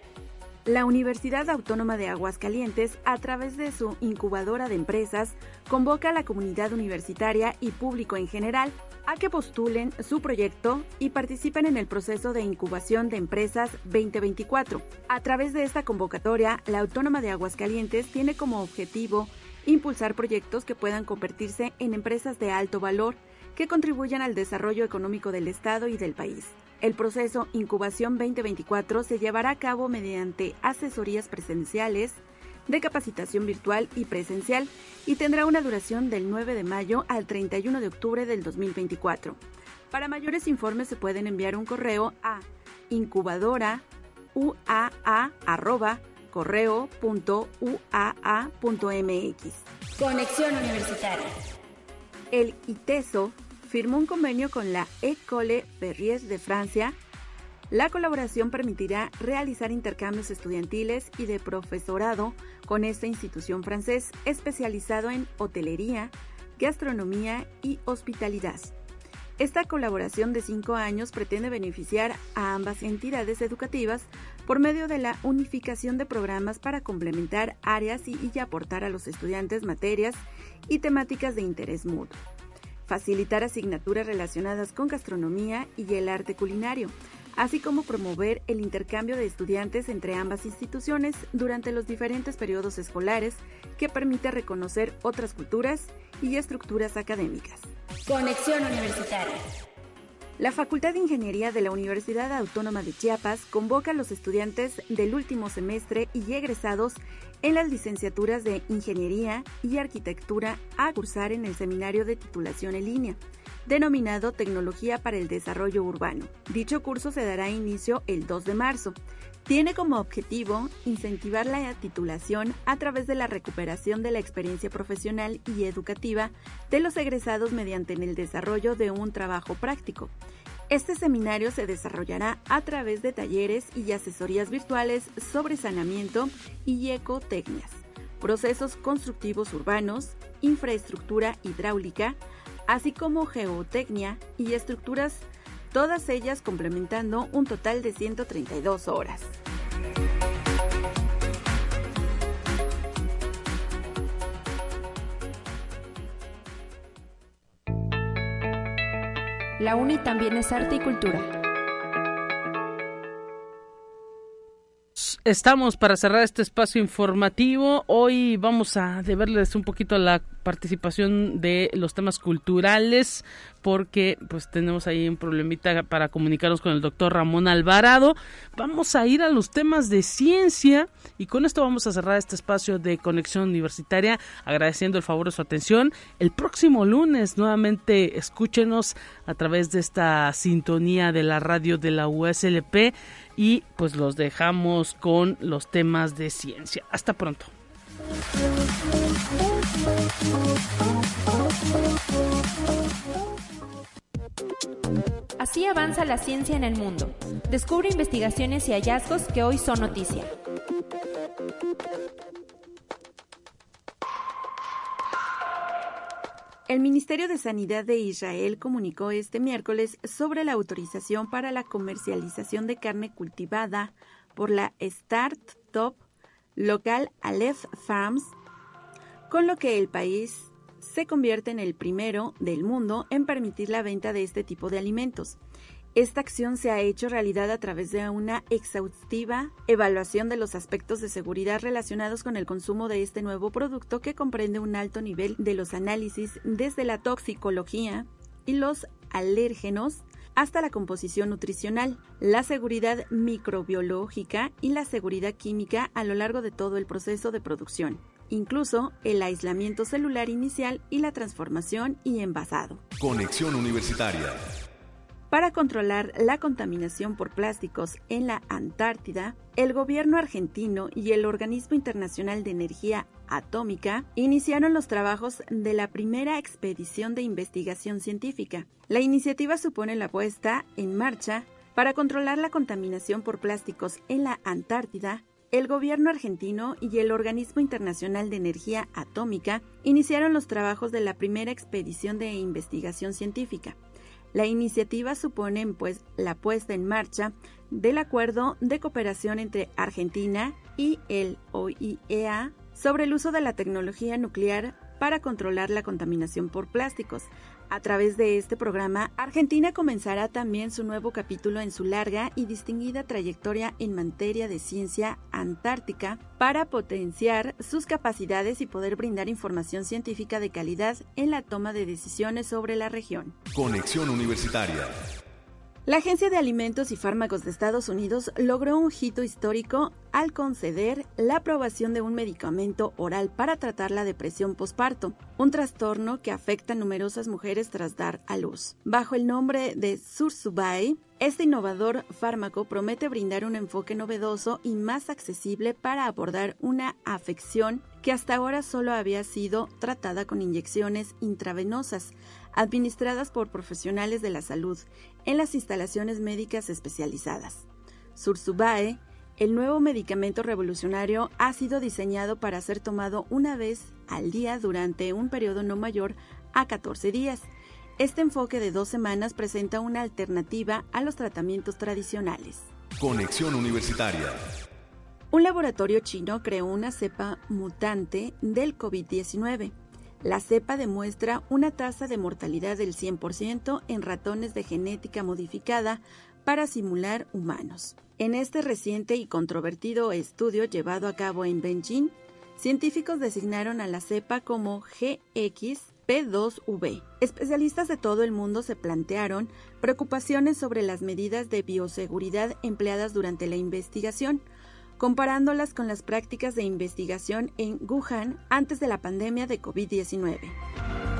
La Universidad Autónoma de Aguascalientes, a través de su incubadora de empresas, convoca a la comunidad universitaria y público en general a que postulen su proyecto y participen en el proceso de incubación de empresas 2024. A través de esta convocatoria, la Autónoma de Aguascalientes tiene como objetivo impulsar proyectos que puedan convertirse en empresas de alto valor que contribuyan al desarrollo económico del Estado y del país. El proceso Incubación 2024 se llevará a cabo mediante asesorías presenciales, de capacitación virtual y presencial y tendrá una duración del 9 de mayo al 31 de octubre del 2024. Para mayores informes se pueden enviar un correo a incubadora Conexión Universitaria. El ITESO firmó un convenio con la École Ferries de Francia. La colaboración permitirá realizar intercambios estudiantiles y de profesorado con esta institución francés especializado en hotelería, gastronomía y hospitalidad. Esta colaboración de cinco años pretende beneficiar a ambas entidades educativas por medio de la unificación de programas para complementar áreas y, y aportar a los estudiantes materias y temáticas de interés mutuo facilitar asignaturas relacionadas con gastronomía y el arte culinario, así como promover el intercambio de estudiantes entre ambas instituciones durante los diferentes periodos escolares que permite reconocer otras culturas y estructuras académicas. Conexión Universitaria. La Facultad de Ingeniería de la Universidad Autónoma de Chiapas convoca a los estudiantes del último semestre y egresados en las licenciaturas de Ingeniería y Arquitectura a cursar en el seminario de titulación en línea, denominado Tecnología para el Desarrollo Urbano. Dicho curso se dará inicio el 2 de marzo. Tiene como objetivo incentivar la titulación a través de la recuperación de la experiencia profesional y educativa de los egresados mediante el desarrollo de un trabajo práctico. Este seminario se desarrollará a través de talleres y asesorías virtuales sobre saneamiento y ecotecnias, procesos constructivos urbanos, infraestructura hidráulica, así como geotecnia y estructuras todas ellas complementando un total de 132 horas. La UNI también es arte y cultura. Estamos para cerrar este espacio informativo. Hoy vamos a deberles un poquito la participación de los temas culturales porque pues tenemos ahí un problemita para comunicarnos con el doctor Ramón Alvarado. Vamos a ir a los temas de ciencia y con esto vamos a cerrar este espacio de conexión universitaria agradeciendo el favor de su atención. El próximo lunes nuevamente escúchenos a través de esta sintonía de la radio de la USLP y pues los dejamos con los temas de ciencia. Hasta pronto. Así avanza la ciencia en el mundo. Descubre investigaciones y hallazgos que hoy son noticia. El Ministerio de Sanidad de Israel comunicó este miércoles sobre la autorización para la comercialización de carne cultivada por la Start-Top local Aleph Farms, con lo que el país se convierte en el primero del mundo en permitir la venta de este tipo de alimentos. Esta acción se ha hecho realidad a través de una exhaustiva evaluación de los aspectos de seguridad relacionados con el consumo de este nuevo producto que comprende un alto nivel de los análisis desde la toxicología y los alérgenos hasta la composición nutricional, la seguridad microbiológica y la seguridad química a lo largo de todo el proceso de producción. incluso el aislamiento celular inicial y la transformación y envasado. Conexión Universitaria. Para controlar la contaminación por plásticos en la Antártida, el gobierno argentino y el Organismo Internacional de Energía Atómica iniciaron los trabajos de la primera expedición de investigación científica. La iniciativa supone la puesta en marcha para controlar la contaminación por plásticos en la Antártida el gobierno argentino y el Organismo Internacional de Energía Atómica iniciaron los trabajos de la primera expedición de investigación científica. La iniciativa supone pues la puesta en marcha del acuerdo de cooperación entre Argentina y el OIEA sobre el uso de la tecnología nuclear para controlar la contaminación por plásticos, a través de este programa, Argentina comenzará también su nuevo capítulo en su larga y distinguida trayectoria en materia de ciencia antártica para potenciar sus capacidades y poder brindar información científica de calidad en la toma de decisiones sobre la región. Conexión Universitaria. La Agencia de Alimentos y Fármacos de Estados Unidos logró un hito histórico al conceder la aprobación de un medicamento oral para tratar la depresión posparto, un trastorno que afecta a numerosas mujeres tras dar a luz. Bajo el nombre de Sursubai, este innovador fármaco promete brindar un enfoque novedoso y más accesible para abordar una afección que hasta ahora solo había sido tratada con inyecciones intravenosas, administradas por profesionales de la salud en las instalaciones médicas especializadas. Sursubae, el nuevo medicamento revolucionario, ha sido diseñado para ser tomado una vez al día durante un periodo no mayor a 14 días. Este enfoque de dos semanas presenta una alternativa a los tratamientos tradicionales. Conexión Universitaria. Un laboratorio chino creó una cepa mutante del COVID-19 la cepa demuestra una tasa de mortalidad del 100% en ratones de genética modificada para simular humanos. En este reciente y controvertido estudio llevado a cabo en Beijing, científicos designaron a la cepa como GXP2V. Especialistas de todo el mundo se plantearon preocupaciones sobre las medidas de bioseguridad empleadas durante la investigación, comparándolas con las prácticas de investigación en Wuhan antes de la pandemia de COVID-19.